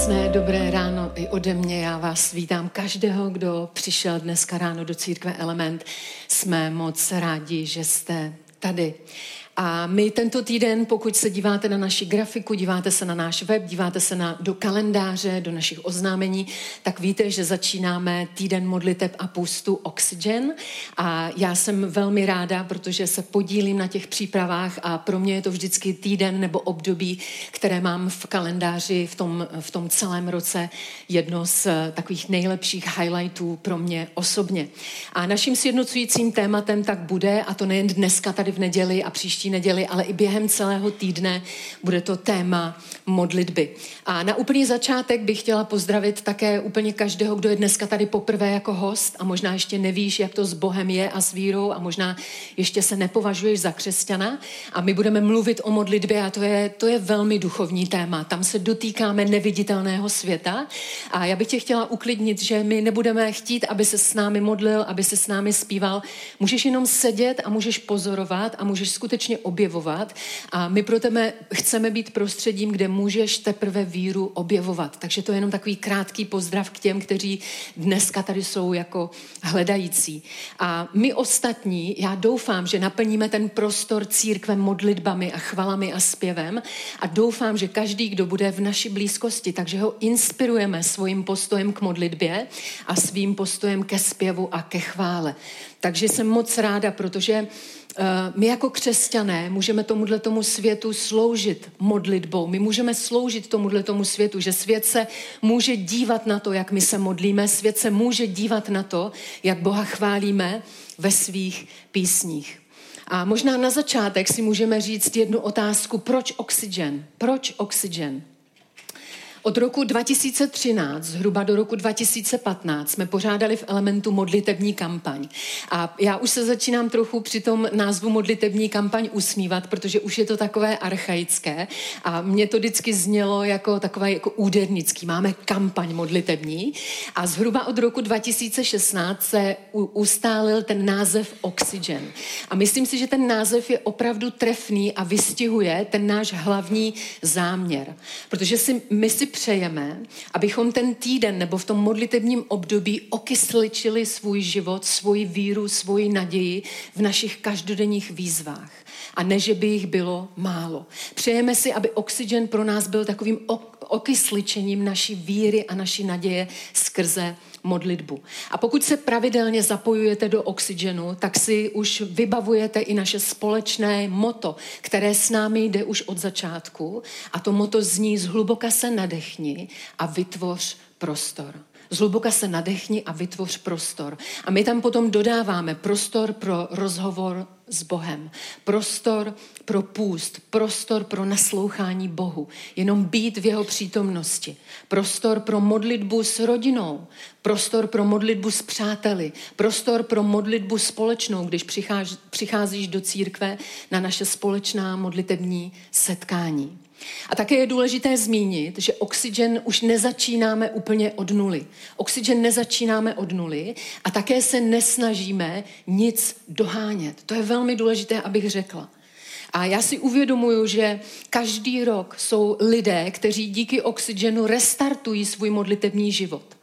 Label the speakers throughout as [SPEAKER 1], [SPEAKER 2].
[SPEAKER 1] Krásné, dobré ráno i ode mě. Já vás vítám každého, kdo přišel dneska ráno do církve Element. Jsme moc rádi, že jste tady. A my tento týden, pokud se díváte na naši grafiku, díváte se na náš web, díváte se na, do kalendáře, do našich oznámení, tak víte, že začínáme týden modliteb a půstu Oxygen. A já jsem velmi ráda, protože se podílím na těch přípravách a pro mě je to vždycky týden nebo období, které mám v kalendáři v tom, v tom celém roce jedno z takových nejlepších highlightů pro mě osobně. A naším sjednocujícím tématem tak bude, a to nejen dneska tady v neděli a příští neděli, ale i během celého týdne bude to téma modlitby. A na úplný začátek bych chtěla pozdravit také úplně každého, kdo je dneska tady poprvé jako host a možná ještě nevíš, jak to s Bohem je a s vírou a možná ještě se nepovažuješ za křesťana. A my budeme mluvit o modlitbě a to je, to je velmi duchovní téma. Tam se dotýkáme neviditelného světa a já bych tě chtěla uklidnit, že my nebudeme chtít, aby se s námi modlil, aby se s námi zpíval. Můžeš jenom sedět a můžeš pozorovat a můžeš skutečně objevovat a my pro tebe chceme být prostředím, kde můžeš teprve víru objevovat. Takže to je jenom takový krátký pozdrav k těm, kteří dneska tady jsou jako hledající. A my ostatní, já doufám, že naplníme ten prostor církve modlitbami a chvalami a zpěvem a doufám, že každý, kdo bude v naší blízkosti, takže ho inspirujeme svým postojem k modlitbě a svým postojem ke zpěvu a ke chvále. Takže jsem moc ráda, protože my jako křesťané můžeme tomuhle tomu světu sloužit modlitbou. My můžeme sloužit tomuhle tomu světu, že svět se může dívat na to, jak my se modlíme, svět se může dívat na to, jak Boha chválíme ve svých písních. A možná na začátek si můžeme říct jednu otázku, proč oxygen? Proč oxygen? Od roku 2013 zhruba do roku 2015 jsme pořádali v Elementu modlitební kampaň. A já už se začínám trochu při tom názvu modlitební kampaň usmívat, protože už je to takové archaické a mě to vždycky znělo jako takové jako údernický. Máme kampaň modlitební a zhruba od roku 2016 se ustálil ten název Oxygen. A myslím si, že ten název je opravdu trefný a vystihuje ten náš hlavní záměr. Protože si, my si přejeme, abychom ten týden nebo v tom modlitebním období okysličili svůj život, svoji víru, svoji naději v našich každodenních výzvách. A ne, že by jich bylo málo. Přejeme si, aby oxygen pro nás byl takovým okysličením naší víry a naší naděje skrze modlitbu. A pokud se pravidelně zapojujete do oxygenu, tak si už vybavujete i naše společné moto, které s námi jde už od začátku. A to moto zní zhluboka se nadechni a vytvoř prostor. Zhluboka se nadechni a vytvoř prostor. A my tam potom dodáváme prostor pro rozhovor s Bohem, prostor pro půst, prostor pro naslouchání Bohu, jenom být v jeho přítomnosti, prostor pro modlitbu s rodinou, prostor pro modlitbu s přáteli, prostor pro modlitbu společnou, když přicházíš do církve na naše společná modlitební setkání. A také je důležité zmínit, že oxygen už nezačínáme úplně od nuly. Oxygen nezačínáme od nuly a také se nesnažíme nic dohánět. To je velmi důležité, abych řekla. A já si uvědomuju, že každý rok jsou lidé, kteří díky oxygenu restartují svůj modlitební život.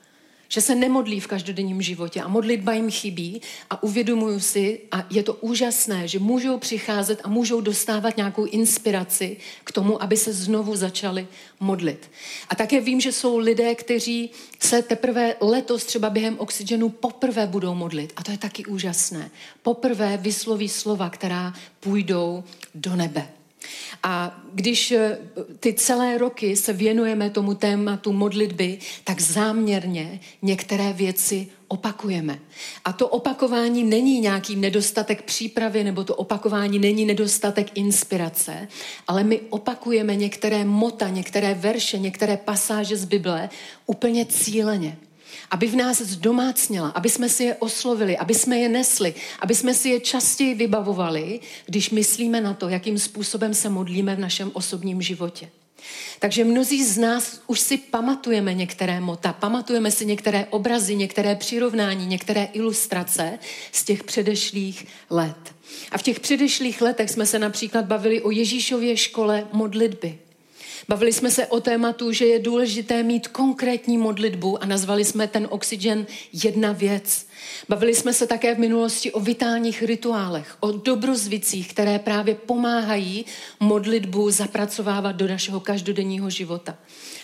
[SPEAKER 1] Že se nemodlí v každodenním životě a modlitba jim chybí a uvědomuju si, a je to úžasné, že můžou přicházet a můžou dostávat nějakou inspiraci k tomu, aby se znovu začali modlit. A také vím, že jsou lidé, kteří se teprve letos třeba během oxygenu poprvé budou modlit. A to je taky úžasné. Poprvé vysloví slova, která půjdou do nebe. A když eh, ty celé roky se věnujeme tomu tématu modlitby, tak záměrně některé věci opakujeme. A to opakování není nějaký nedostatek přípravy, nebo to opakování není nedostatek inspirace, ale my opakujeme některé mota, některé verše, některé pasáže z Bible úplně cíleně aby v nás zdomácněla, aby jsme si je oslovili, aby jsme je nesli, aby jsme si je častěji vybavovali, když myslíme na to, jakým způsobem se modlíme v našem osobním životě. Takže mnozí z nás už si pamatujeme některé mota, pamatujeme si některé obrazy, některé přirovnání, některé ilustrace z těch předešlých let. A v těch předešlých letech jsme se například bavili o Ježíšově škole modlitby. Bavili jsme se o tématu, že je důležité mít konkrétní modlitbu a nazvali jsme ten oxygen jedna věc. Bavili jsme se také v minulosti o vitálních rituálech, o dobrozvicích, které právě pomáhají modlitbu zapracovávat do našeho každodenního života.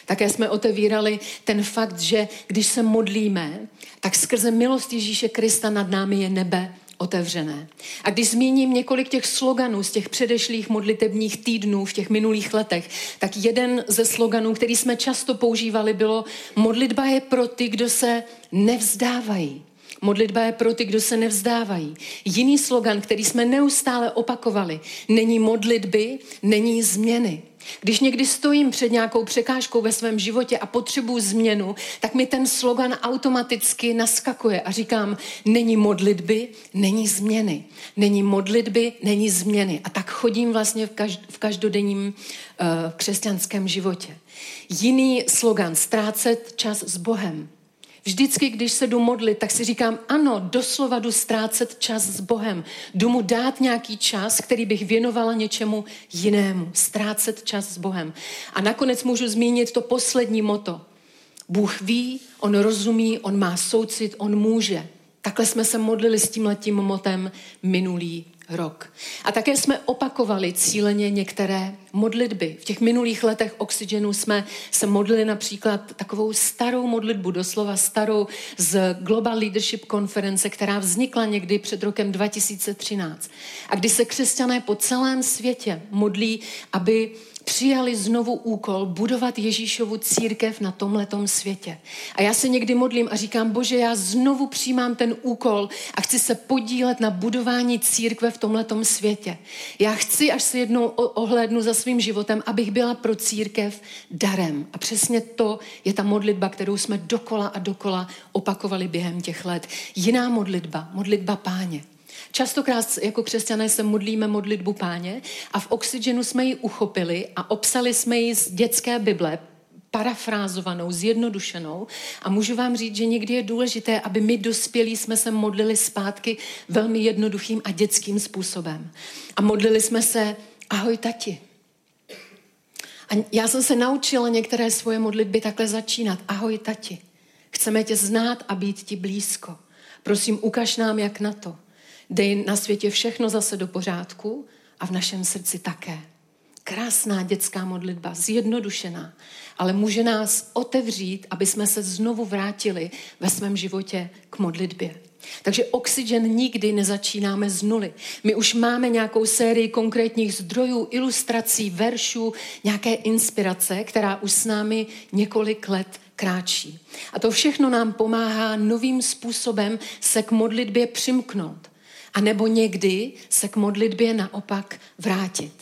[SPEAKER 1] Také jsme otevírali ten fakt, že když se modlíme, tak skrze milost Ježíše Krista nad námi je nebe otevřené. A když zmíním několik těch sloganů z těch předešlých modlitebních týdnů v těch minulých letech, tak jeden ze sloganů, který jsme často používali, bylo modlitba je pro ty, kdo se nevzdávají. Modlitba je pro ty, kdo se nevzdávají. Jiný slogan, který jsme neustále opakovali, není modlitby, není změny. Když někdy stojím před nějakou překážkou ve svém životě a potřebuji změnu, tak mi ten slogan automaticky naskakuje a říkám, není modlitby, není změny. Není modlitby, není změny. A tak chodím vlastně v každodenním uh, křesťanském životě. Jiný slogan, ztrácet čas s Bohem. Vždycky, když se jdu modlit, tak si říkám, ano, doslova jdu ztrácet čas s Bohem. Jdu mu dát nějaký čas, který bych věnovala něčemu jinému. Ztrácet čas s Bohem. A nakonec můžu zmínit to poslední moto. Bůh ví, on rozumí, on má soucit, on může. Takhle jsme se modlili s tímhletím motem minulý rok. A také jsme opakovali cíleně některé modlitby. V těch minulých letech Oxygenu jsme se modlili například takovou starou modlitbu, doslova starou z Global Leadership konference, která vznikla někdy před rokem 2013. A kdy se křesťané po celém světě modlí, aby přijali znovu úkol budovat Ježíšovu církev na tomhletom světě. A já se někdy modlím a říkám, bože, já znovu přijímám ten úkol a chci se podílet na budování církve v tomhletom světě. Já chci, až se jednou ohlédnu za svým životem, abych byla pro církev darem. A přesně to je ta modlitba, kterou jsme dokola a dokola opakovali během těch let. Jiná modlitba, modlitba páně. Častokrát jako křesťané se modlíme modlitbu páně a v Oxygenu jsme ji uchopili a obsali jsme ji z dětské Bible, parafrázovanou, zjednodušenou. A můžu vám říct, že někdy je důležité, aby my dospělí jsme se modlili zpátky velmi jednoduchým a dětským způsobem. A modlili jsme se, ahoj tati. A já jsem se naučila některé svoje modlitby takhle začínat. Ahoj tati, chceme tě znát a být ti blízko. Prosím, ukaž nám, jak na to. Dej na světě všechno zase do pořádku a v našem srdci také. Krásná dětská modlitba, zjednodušená, ale může nás otevřít, aby jsme se znovu vrátili ve svém životě k modlitbě. Takže Oxygen nikdy nezačínáme z nuly. My už máme nějakou sérii konkrétních zdrojů, ilustrací, veršů, nějaké inspirace, která už s námi několik let kráčí. A to všechno nám pomáhá novým způsobem se k modlitbě přimknout a nebo někdy se k modlitbě naopak vrátit.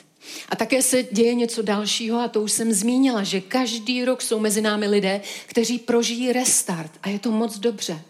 [SPEAKER 1] A také se děje něco dalšího, a to už jsem zmínila, že každý rok jsou mezi námi lidé, kteří prožijí restart a je to moc dobře.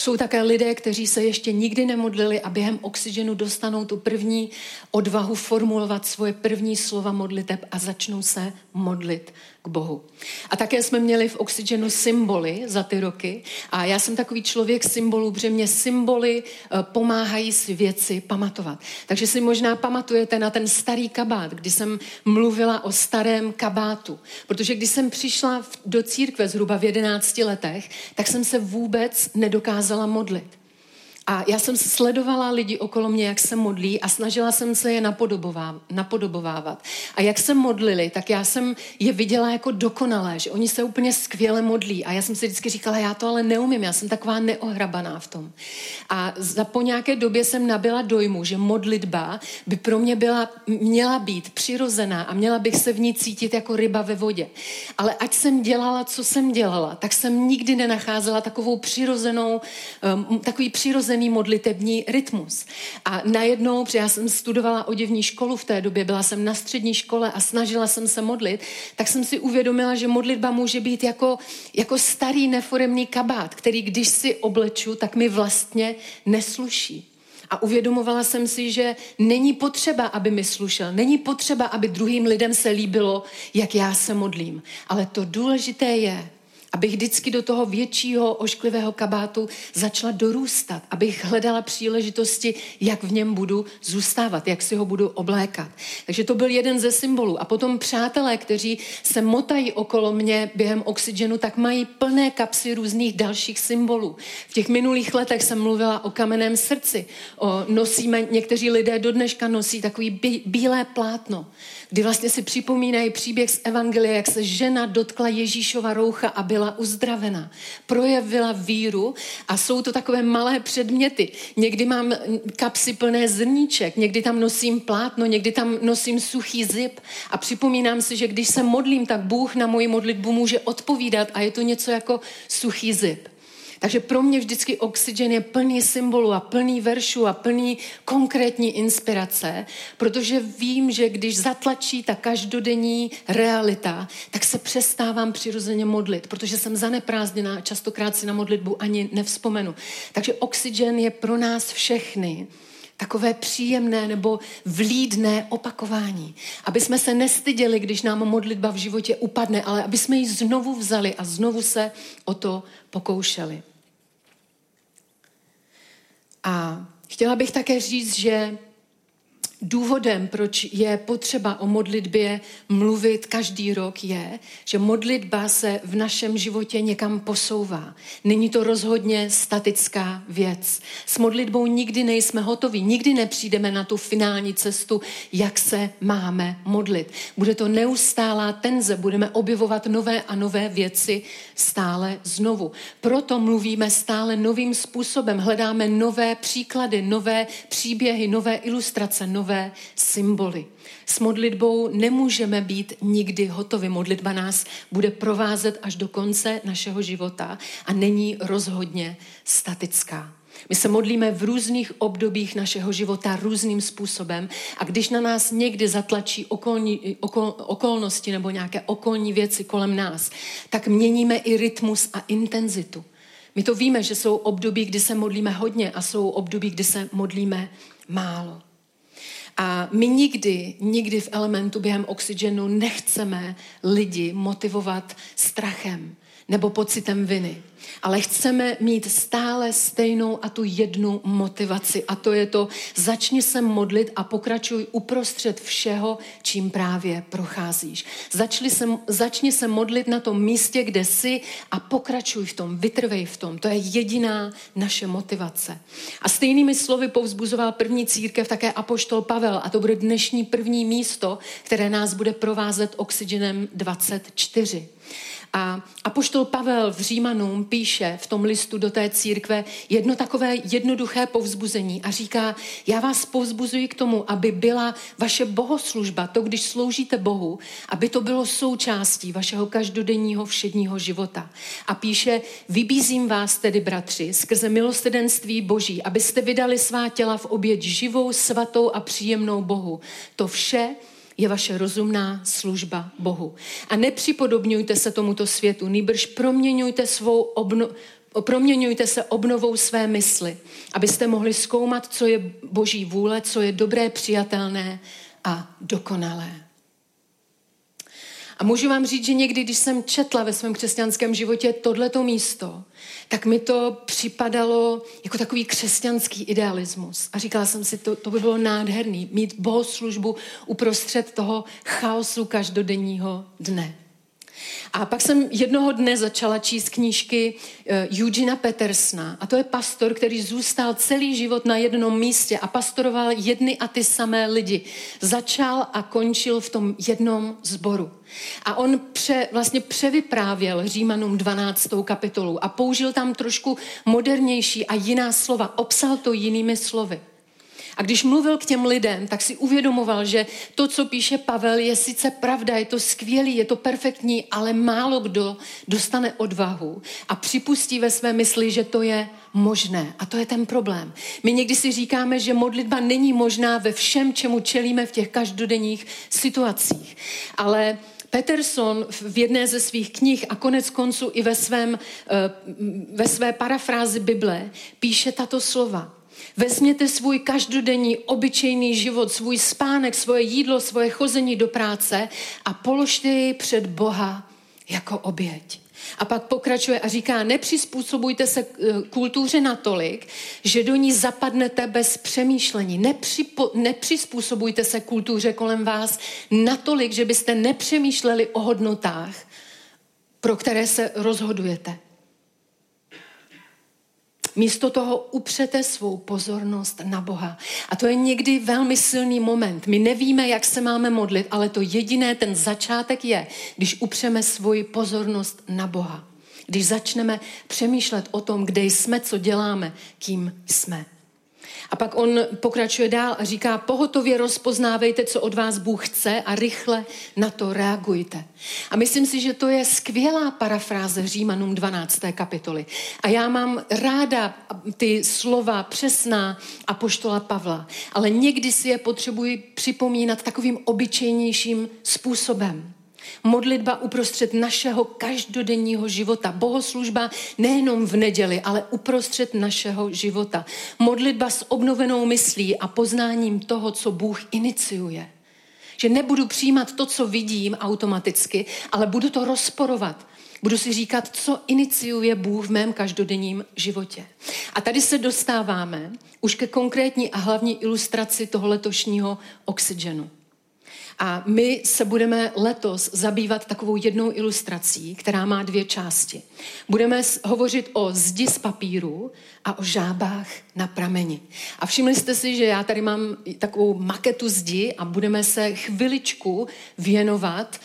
[SPEAKER 1] Jsou také lidé, kteří se ještě nikdy nemodlili a během oxygenu dostanou tu první odvahu formulovat svoje první slova modliteb a začnou se modlit k Bohu. A také jsme měli v Oxygenu symboly za ty roky a já jsem takový člověk symbolů, protože mě symboly eh, pomáhají si věci pamatovat. Takže si možná pamatujete na ten starý kabát, kdy jsem mluvila o starém kabátu. Protože když jsem přišla do církve zhruba v 11 letech, tak jsem se vůbec nedokázala modlit. A já jsem sledovala lidi okolo mě, jak se modlí a snažila jsem se je napodobovávat. A jak se modlili, tak já jsem je viděla jako dokonalé, že oni se úplně skvěle modlí. A já jsem si vždycky říkala, já to ale neumím, já jsem taková neohrabaná v tom. A za po nějaké době jsem nabila dojmu, že modlitba by pro mě byla, měla být přirozená a měla bych se v ní cítit jako ryba ve vodě. Ale ať jsem dělala, co jsem dělala, tak jsem nikdy nenacházela takovou přirozenou, um, takový přirozený modlitební rytmus. A najednou, protože já jsem studovala oděvní školu v té době, byla jsem na střední škole a snažila jsem se modlit, tak jsem si uvědomila, že modlitba může být jako, jako starý neforemný kabát, který když si obleču, tak mi vlastně nesluší. A uvědomovala jsem si, že není potřeba, aby mi slušel. Není potřeba, aby druhým lidem se líbilo, jak já se modlím. Ale to důležité je, abych vždycky do toho většího ošklivého kabátu začala dorůstat, abych hledala příležitosti, jak v něm budu zůstávat, jak si ho budu oblékat. Takže to byl jeden ze symbolů. A potom přátelé, kteří se motají okolo mě během oxygenu, tak mají plné kapsy různých dalších symbolů. V těch minulých letech jsem mluvila o kamenném srdci. O, nosíme, někteří lidé do dneška nosí takový bílé plátno kdy vlastně si připomínají příběh z Evangelia, jak se žena dotkla Ježíšova roucha a byla uzdravena. Projevila víru a jsou to takové malé předměty. Někdy mám kapsy plné zrníček, někdy tam nosím plátno, někdy tam nosím suchý zip a připomínám si, že když se modlím, tak Bůh na moji modlitbu může odpovídat a je to něco jako suchý zip. Takže pro mě vždycky Oxygen je plný symbolů a plný veršů a plný konkrétní inspirace, protože vím, že když zatlačí ta každodenní realita, tak se přestávám přirozeně modlit, protože jsem zaneprázdněná a častokrát si na modlitbu ani nevzpomenu. Takže Oxygen je pro nás všechny takové příjemné nebo vlídné opakování. Aby jsme se nestyděli, když nám modlitba v životě upadne, ale aby jsme ji znovu vzali a znovu se o to pokoušeli. A chtěla bych také říct, že Důvodem, proč je potřeba o modlitbě mluvit každý rok, je, že modlitba se v našem životě někam posouvá. Není to rozhodně statická věc. S modlitbou nikdy nejsme hotoví, nikdy nepřijdeme na tu finální cestu, jak se máme modlit. Bude to neustálá tenze, budeme objevovat nové a nové věci stále znovu. Proto mluvíme stále novým způsobem, hledáme nové příklady, nové příběhy, nové ilustrace, nové nové symboly. S modlitbou nemůžeme být nikdy hotovi. Modlitba nás bude provázet až do konce našeho života a není rozhodně statická. My se modlíme v různých obdobích našeho života různým způsobem a když na nás někdy zatlačí okolní, okol, okolnosti nebo nějaké okolní věci kolem nás, tak měníme i rytmus a intenzitu. My to víme, že jsou období, kdy se modlíme hodně a jsou období, kdy se modlíme málo. A my nikdy, nikdy v elementu během oxygenu nechceme lidi motivovat strachem nebo pocitem viny ale chceme mít stále stejnou a tu jednu motivaci a to je to, začni se modlit a pokračuj uprostřed všeho, čím právě procházíš. Začni se, začni se modlit na tom místě, kde jsi a pokračuj v tom, vytrvej v tom. To je jediná naše motivace. A stejnými slovy povzbuzoval první církev také apoštol Pavel a to bude dnešní první místo, které nás bude provázet oxygenem 24. A apoštol Pavel v Římanům píše v tom listu do té církve jedno takové jednoduché povzbuzení a říká, já vás povzbuzuji k tomu, aby byla vaše bohoslužba, to, když sloužíte Bohu, aby to bylo součástí vašeho každodenního všedního života. A píše, vybízím vás tedy, bratři, skrze milostedenství Boží, abyste vydali svá těla v oběť živou, svatou a příjemnou Bohu. To vše je vaše rozumná služba Bohu. A nepřipodobňujte se tomuto světu, nýbrž proměňujte svou obno, proměňujte se obnovou své mysli, abyste mohli zkoumat, co je boží vůle, co je dobré, přijatelné a dokonalé. A můžu vám říct, že někdy, když jsem četla ve svém křesťanském životě tohleto místo, tak mi to připadalo jako takový křesťanský idealismus. A říkala jsem si, to, to by bylo nádherný, mít bohoslužbu uprostřed toho chaosu každodenního dne. A pak jsem jednoho dne začala číst knížky uh, Eugena Petersna. A to je pastor, který zůstal celý život na jednom místě a pastoroval jedny a ty samé lidi. Začal a končil v tom jednom zboru. A on pře, vlastně převyprávěl Římanům 12. kapitolu a použil tam trošku modernější a jiná slova. Obsal to jinými slovy. A když mluvil k těm lidem, tak si uvědomoval, že to, co píše Pavel, je sice pravda, je to skvělý, je to perfektní, ale málo kdo dostane odvahu a připustí ve své mysli, že to je možné. A to je ten problém. My někdy si říkáme, že modlitba není možná ve všem, čemu čelíme v těch každodenních situacích. Ale Peterson v jedné ze svých knih a konec konců i ve, svém, eh, ve své parafrázi Bible píše tato slova. Vezměte svůj každodenní obyčejný život, svůj spánek, svoje jídlo, svoje chození do práce a položte jej před Boha jako oběť. A pak pokračuje a říká, nepřizpůsobujte se eh, kultuře natolik, že do ní zapadnete bez přemýšlení. Nepřipo, nepřizpůsobujte se kultuře kolem vás natolik, že byste nepřemýšleli o hodnotách, pro které se rozhodujete. Místo toho upřete svou pozornost na Boha. A to je někdy velmi silný moment. My nevíme, jak se máme modlit, ale to jediné, ten začátek je, když upřeme svoji pozornost na Boha. Když začneme přemýšlet o tom, kde jsme, co děláme, kým jsme. A pak on pokračuje dál a říká, pohotově rozpoznávejte, co od vás Bůh chce a rychle na to reagujte. A myslím si, že to je skvělá parafráze Římanům 12. kapitoly. A já mám ráda ty slova přesná a poštola Pavla, ale někdy si je potřebuji připomínat takovým obyčejnějším způsobem. Modlitba uprostřed našeho každodenního života. Bohoslužba nejenom v neděli, ale uprostřed našeho života. Modlitba s obnovenou myslí a poznáním toho, co Bůh iniciuje. Že nebudu přijímat to, co vidím automaticky, ale budu to rozporovat. Budu si říkat, co iniciuje Bůh v mém každodenním životě. A tady se dostáváme už ke konkrétní a hlavní ilustraci toho letošního oxygenu. A my se budeme letos zabývat takovou jednou ilustrací, která má dvě části. Budeme hovořit o zdi z papíru a o žábách na prameni. A všimli jste si, že já tady mám takovou maketu zdi a budeme se chviličku věnovat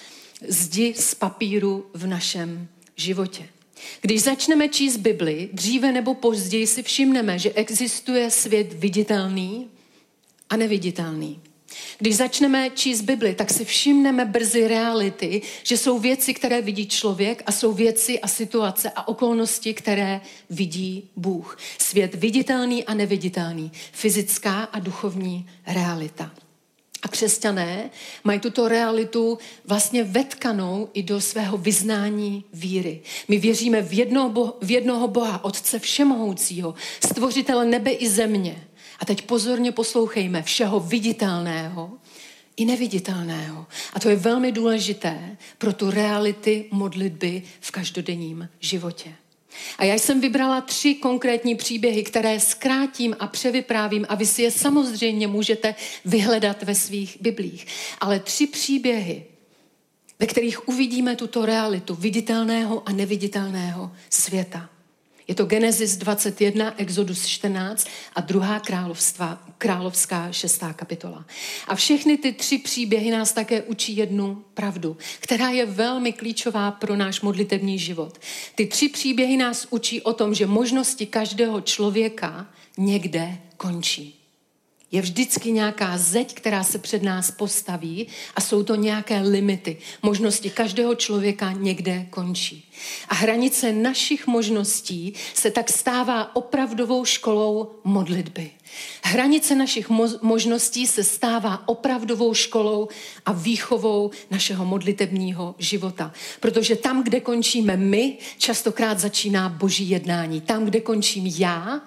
[SPEAKER 1] zdi z papíru v našem životě. Když začneme číst Bibli, dříve nebo později si všimneme, že existuje svět viditelný a neviditelný. Když začneme číst Bibli, tak si všimneme brzy reality, že jsou věci, které vidí člověk a jsou věci a situace a okolnosti, které vidí Bůh. Svět viditelný a neviditelný, fyzická a duchovní realita. A křesťané mají tuto realitu vlastně vetkanou i do svého vyznání víry. My věříme v jednoho, boha, v jednoho Boha, Otce Všemohoucího, stvořitele nebe i země a teď pozorně poslouchejme všeho viditelného i neviditelného. A to je velmi důležité pro tu reality modlitby v každodenním životě. A já jsem vybrala tři konkrétní příběhy, které zkrátím a převyprávím a vy si je samozřejmě můžete vyhledat ve svých biblích. Ale tři příběhy, ve kterých uvidíme tuto realitu viditelného a neviditelného světa. Je to Genesis 21, Exodus 14 a druhá královstva, královská šestá kapitola. A všechny ty tři příběhy nás také učí jednu pravdu, která je velmi klíčová pro náš modlitevní život. Ty tři příběhy nás učí o tom, že možnosti každého člověka někde končí. Je vždycky nějaká zeď, která se před nás postaví a jsou to nějaké limity. Možnosti každého člověka někde končí. A hranice našich možností se tak stává opravdovou školou modlitby. Hranice našich mo- možností se stává opravdovou školou a výchovou našeho modlitebního života. Protože tam, kde končíme my, častokrát začíná boží jednání. Tam, kde končím já,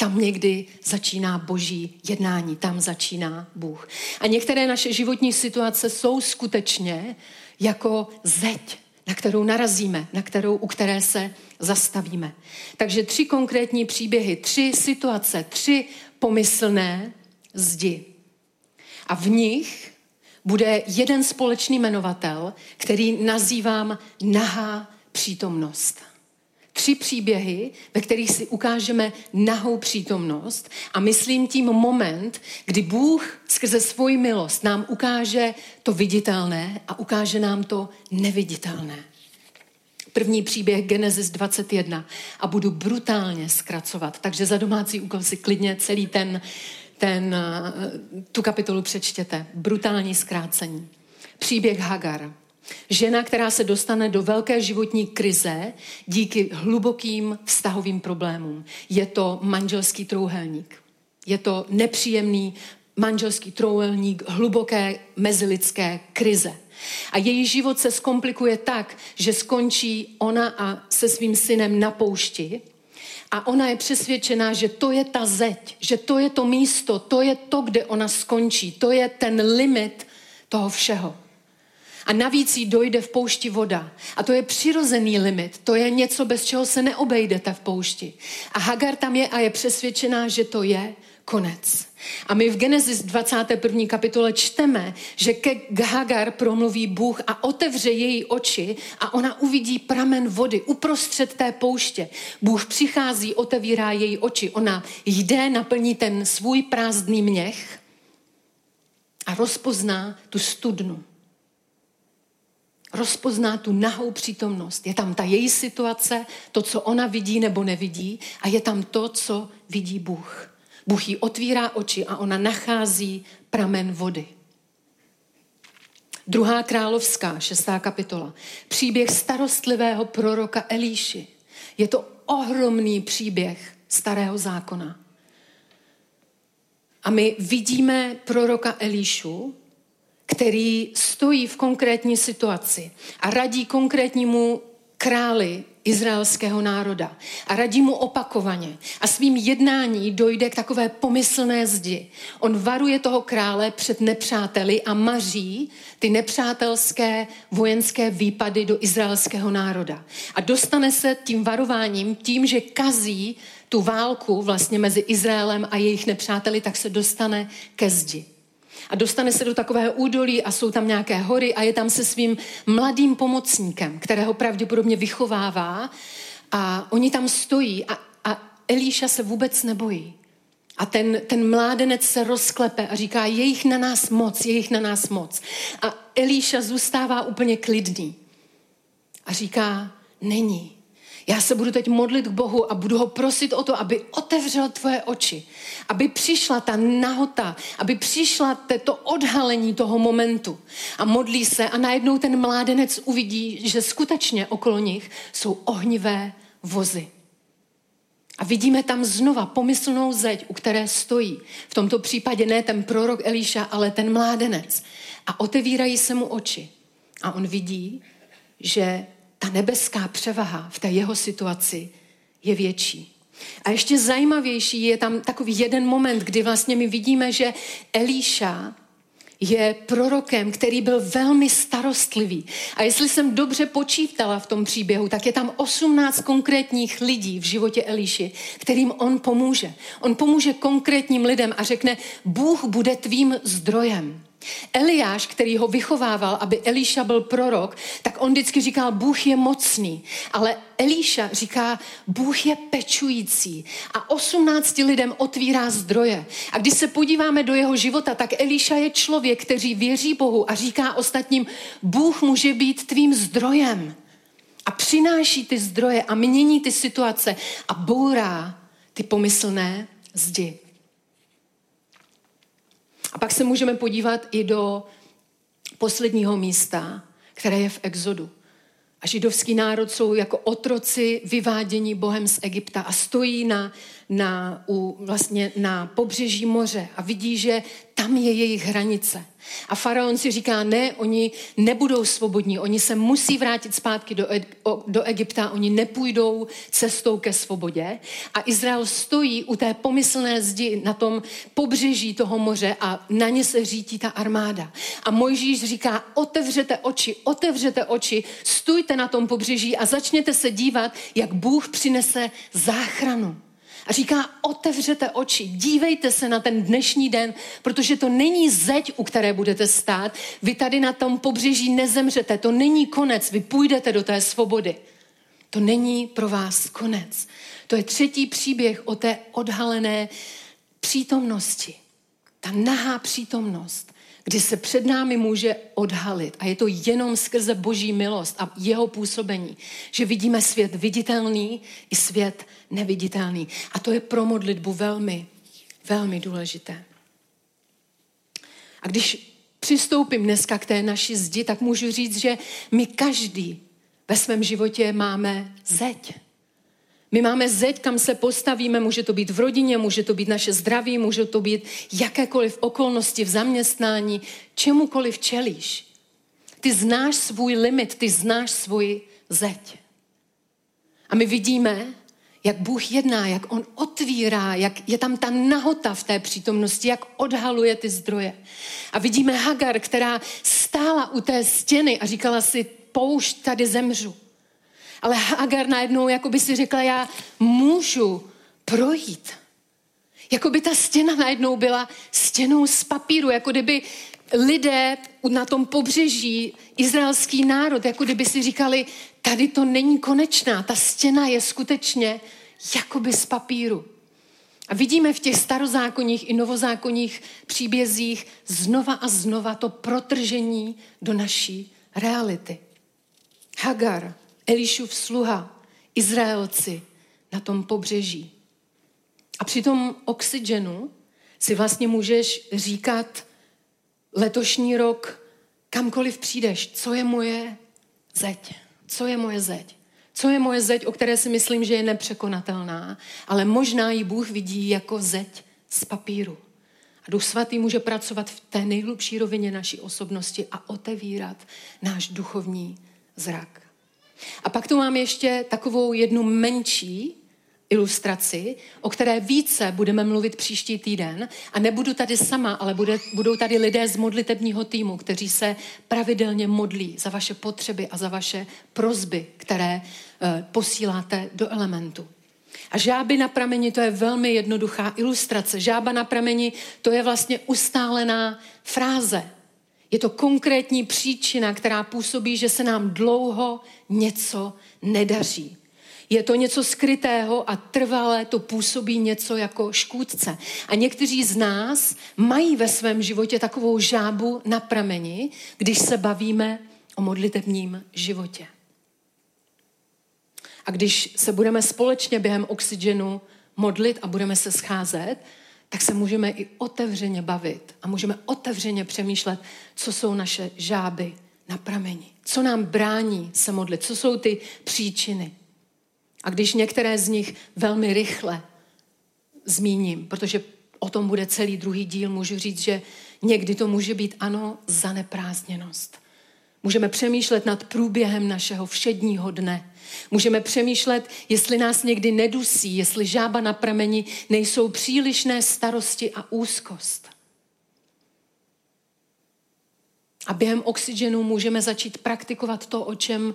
[SPEAKER 1] tam někdy začíná boží jednání, tam začíná Bůh. A některé naše životní situace jsou skutečně jako zeď, na kterou narazíme, na kterou, u které se zastavíme. Takže tři konkrétní příběhy, tři situace, tři pomyslné zdi. A v nich bude jeden společný jmenovatel, který nazývám nahá přítomnost. Tři příběhy, ve kterých si ukážeme nahou přítomnost a myslím tím moment, kdy Bůh skrze svoji milost nám ukáže to viditelné a ukáže nám to neviditelné. První příběh Genesis 21 a budu brutálně zkracovat, takže za domácí úkol si klidně celý ten, ten, eh, tu kapitolu přečtěte. Brutální zkrácení. Příběh Hagar. Žena, která se dostane do velké životní krize díky hlubokým vztahovým problémům. Je to manželský trouhelník. Je to nepříjemný manželský trouhelník hluboké mezilidské krize. A její život se zkomplikuje tak, že skončí ona a se svým synem na poušti. A ona je přesvědčená, že to je ta zeď, že to je to místo, to je to, kde ona skončí, to je ten limit toho všeho. A navíc jí dojde v poušti voda. A to je přirozený limit. To je něco, bez čeho se neobejdete v poušti. A Hagar tam je a je přesvědčená, že to je konec. A my v Genesis 21. kapitole čteme, že ke Hagar promluví Bůh a otevře její oči a ona uvidí pramen vody uprostřed té pouště. Bůh přichází, otevírá její oči. Ona jde, naplní ten svůj prázdný měch a rozpozná tu studnu rozpozná tu nahou přítomnost. Je tam ta její situace, to, co ona vidí nebo nevidí a je tam to, co vidí Bůh. Bůh jí otvírá oči a ona nachází pramen vody. Druhá královská, šestá kapitola. Příběh starostlivého proroka Elíši. Je to ohromný příběh starého zákona. A my vidíme proroka Elíšu, který stojí v konkrétní situaci a radí konkrétnímu králi izraelského národa a radí mu opakovaně. A svým jednání dojde k takové pomyslné zdi. On varuje toho krále před nepřáteli a maří ty nepřátelské vojenské výpady do izraelského národa. A dostane se tím varováním, tím, že kazí tu válku vlastně mezi Izraelem a jejich nepřáteli, tak se dostane ke zdi a dostane se do takového údolí a jsou tam nějaké hory a je tam se svým mladým pomocníkem, kterého pravděpodobně vychovává a oni tam stojí a, a Elíša se vůbec nebojí. A ten, ten mládenec se rozklepe a říká, je jich na nás moc, je jich na nás moc. A Elíša zůstává úplně klidný. A říká, není. Já se budu teď modlit k Bohu a budu ho prosit o to, aby otevřel tvoje oči. Aby přišla ta nahota, aby přišla to odhalení toho momentu. A modlí se a najednou ten mládenec uvidí, že skutečně okolo nich jsou ohnivé vozy. A vidíme tam znova pomyslnou zeď, u které stojí. V tomto případě ne ten prorok Elíša, ale ten mládenec. A otevírají se mu oči. A on vidí, že ta nebeská převaha v té jeho situaci je větší. A ještě zajímavější je tam takový jeden moment, kdy vlastně my vidíme, že Elíša je prorokem, který byl velmi starostlivý. A jestli jsem dobře počítala v tom příběhu, tak je tam 18 konkrétních lidí v životě Elíši, kterým on pomůže. On pomůže konkrétním lidem a řekne, Bůh bude tvým zdrojem. Eliáš, který ho vychovával, aby Elíša byl prorok, tak on vždycky říkal, Bůh je mocný. Ale Elíša říká, Bůh je pečující a 18 lidem otvírá zdroje. A když se podíváme do jeho života, tak Elíša je člověk, který věří Bohu a říká ostatním, Bůh může být tvým zdrojem. A přináší ty zdroje a mění ty situace a bourá ty pomyslné zdi. Pak se můžeme podívat i do posledního místa, které je v Exodu. A židovský národ jsou jako otroci vyvádění Bohem z Egypta a stojí na, na, u, vlastně na pobřeží moře a vidí, že tam je jejich hranice. A faraon si říká, ne, oni nebudou svobodní, oni se musí vrátit zpátky do, do Egypta, oni nepůjdou cestou ke svobodě. A Izrael stojí u té pomyslné zdi na tom pobřeží toho moře a na ně se řítí ta armáda. A Mojžíš říká, otevřete oči, otevřete oči, stůjte na tom pobřeží a začněte se dívat, jak Bůh přinese záchranu. A říká, otevřete oči, dívejte se na ten dnešní den, protože to není zeď, u které budete stát. Vy tady na tom pobřeží nezemřete, to není konec, vy půjdete do té svobody. To není pro vás konec. To je třetí příběh o té odhalené přítomnosti. Ta nahá přítomnost, kdy se před námi může odhalit. A je to jenom skrze boží milost a jeho působení, že vidíme svět viditelný i svět neviditelný. A to je pro modlitbu velmi, velmi důležité. A když přistoupím dneska k té naší zdi, tak můžu říct, že my každý ve svém životě máme zeď. My máme zeď, kam se postavíme, může to být v rodině, může to být naše zdraví, může to být jakékoliv okolnosti v zaměstnání, čemukoliv čelíš. Ty znáš svůj limit, ty znáš svůj zeď. A my vidíme, jak Bůh jedná, jak On otvírá, jak je tam ta nahota v té přítomnosti, jak odhaluje ty zdroje. A vidíme Hagar, která stála u té stěny a říkala si, poušť, tady zemřu. Ale Hagar najednou jako by si řekla, já můžu projít. Jako by ta stěna najednou byla stěnou z papíru, jako kdyby lidé na tom pobřeží, izraelský národ, jako kdyby si říkali, tady to není konečná, ta stěna je skutečně jakoby z papíru. A vidíme v těch starozákonních i novozákonních příbězích znova a znova to protržení do naší reality. Hagar, Elišův sluha, Izraelci na tom pobřeží. A při tom oxygenu si vlastně můžeš říkat letošní rok, kamkoliv přijdeš, co je moje zeď, co je moje zeď. Co je moje zeď, o které si myslím, že je nepřekonatelná, ale možná ji Bůh vidí jako zeď z papíru. A Duch Svatý může pracovat v té nejhlubší rovině naší osobnosti a otevírat náš duchovní zrak. A pak tu mám ještě takovou jednu menší ilustraci, o které více budeme mluvit příští týden. A nebudu tady sama, ale bude, budou tady lidé z modlitebního týmu, kteří se pravidelně modlí za vaše potřeby a za vaše prozby, které uh, posíláte do elementu. A žáby na prameni, to je velmi jednoduchá ilustrace. Žába na prameni, to je vlastně ustálená fráze. Je to konkrétní příčina, která působí, že se nám dlouho něco nedaří. Je to něco skrytého a trvalé to působí něco jako škůdce. A někteří z nás mají ve svém životě takovou žábu na prameni, když se bavíme o modlitebním životě. A když se budeme společně během oxygenu modlit a budeme se scházet, tak se můžeme i otevřeně bavit a můžeme otevřeně přemýšlet, co jsou naše žáby na prameni. Co nám brání se modlit, co jsou ty příčiny. A když některé z nich velmi rychle zmíním, protože o tom bude celý druhý díl, můžu říct, že někdy to může být ano, zaneprázdněnost. Můžeme přemýšlet nad průběhem našeho všedního dne. Můžeme přemýšlet, jestli nás někdy nedusí, jestli žába na prameni nejsou přílišné starosti a úzkost. A během oxygenu můžeme začít praktikovat to, o čem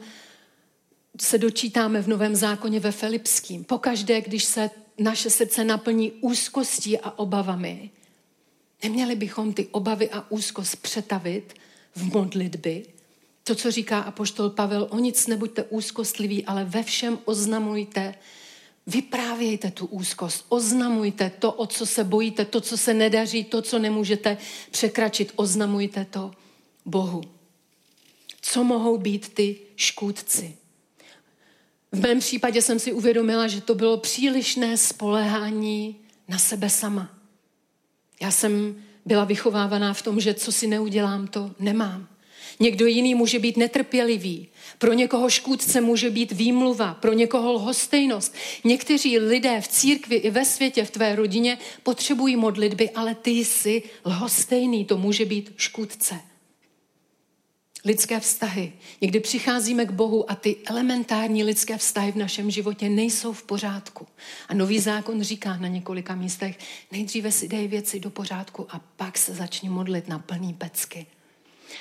[SPEAKER 1] se dočítáme v Novém zákoně ve Filipským. Pokaždé, když se naše srdce naplní úzkostí a obavami, neměli bychom ty obavy a úzkost přetavit v modlitby. To, co říká apoštol Pavel, o nic nebuďte úzkostliví, ale ve všem oznamujte, vyprávějte tu úzkost, oznamujte to, o co se bojíte, to, co se nedaří, to, co nemůžete překračit, oznamujte to Bohu. Co mohou být ty škůdci? V mém případě jsem si uvědomila, že to bylo přílišné spolehání na sebe sama. Já jsem byla vychovávaná v tom, že co si neudělám, to nemám. Někdo jiný může být netrpělivý. Pro někoho škůdce může být výmluva, pro někoho lhostejnost. Někteří lidé v církvi i ve světě, v tvé rodině potřebují modlitby, ale ty jsi lhostejný, to může být škůdce lidské vztahy. Někdy přicházíme k Bohu a ty elementární lidské vztahy v našem životě nejsou v pořádku. A nový zákon říká na několika místech, nejdříve si dej věci do pořádku a pak se začni modlit na plný pecky.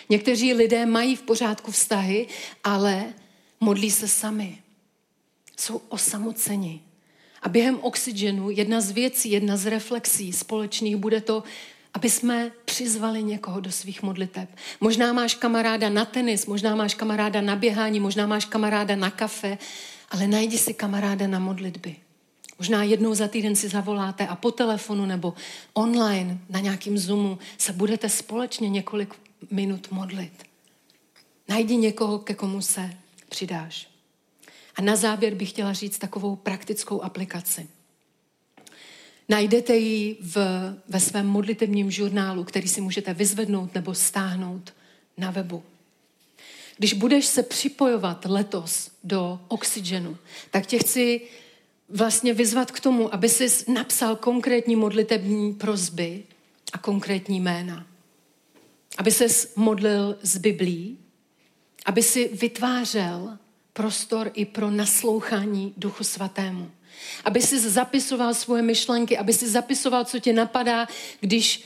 [SPEAKER 1] Někteří lidé mají v pořádku vztahy, ale modlí se sami. Jsou osamoceni. A během oxygenu jedna z věcí, jedna z reflexí společných bude to, aby jsme přizvali někoho do svých modliteb. Možná máš kamaráda na tenis, možná máš kamaráda na běhání, možná máš kamaráda na kafe, ale najdi si kamaráda na modlitby. Možná jednou za týden si zavoláte a po telefonu nebo online na nějakým Zoomu se budete společně několik minut modlit. Najdi někoho, ke komu se přidáš. A na závěr bych chtěla říct takovou praktickou aplikaci. Najdete ji v, ve svém modlitebním žurnálu, který si můžete vyzvednout nebo stáhnout na webu. Když budeš se připojovat letos do Oxygenu, tak tě chci vlastně vyzvat k tomu, aby si napsal konkrétní modlitební prozby a konkrétní jména. Aby se modlil z Biblí, aby si vytvářel prostor i pro naslouchání Duchu Svatému. Aby si zapisoval svoje myšlenky, aby si zapisoval, co tě napadá, když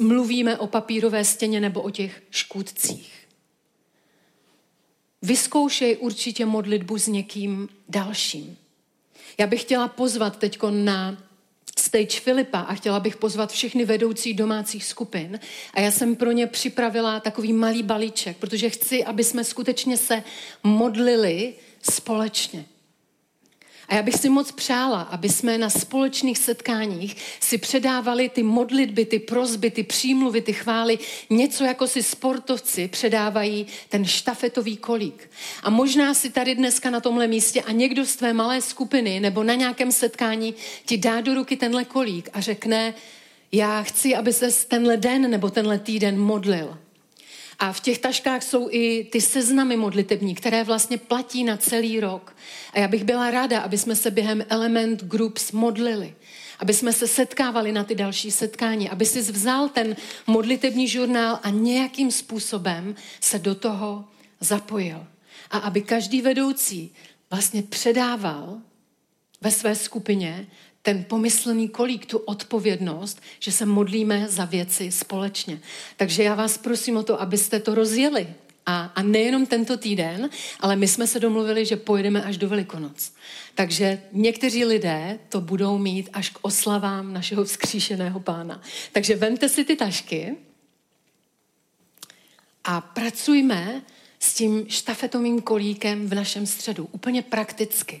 [SPEAKER 1] mluvíme o papírové stěně nebo o těch škůdcích. Vyzkoušej určitě modlitbu s někým dalším. Já bych chtěla pozvat teď na stage Filipa a chtěla bych pozvat všechny vedoucí domácích skupin. A já jsem pro ně připravila takový malý balíček, protože chci, aby jsme skutečně se modlili společně. A já bych si moc přála, aby jsme na společných setkáních si předávali ty modlitby, ty prozby, ty přímluvy, ty chvály, něco jako si sportovci předávají ten štafetový kolík. A možná si tady dneska na tomhle místě a někdo z tvé malé skupiny nebo na nějakém setkání ti dá do ruky tenhle kolík a řekne, já chci, aby se tenhle den nebo tenhle týden modlil. A v těch taškách jsou i ty seznamy modlitební, které vlastně platí na celý rok. A já bych byla ráda, aby jsme se během Element Groups modlili. Aby jsme se setkávali na ty další setkání. Aby si vzal ten modlitební žurnál a nějakým způsobem se do toho zapojil. A aby každý vedoucí vlastně předával ve své skupině ten pomyslný kolík, tu odpovědnost, že se modlíme za věci společně. Takže já vás prosím o to, abyste to rozjeli. A, a nejenom tento týden, ale my jsme se domluvili, že pojedeme až do Velikonoc. Takže někteří lidé to budou mít až k oslavám našeho vzkříšeného pána. Takže vemte si ty tašky a pracujme s tím štafetovým kolíkem v našem středu. Úplně prakticky.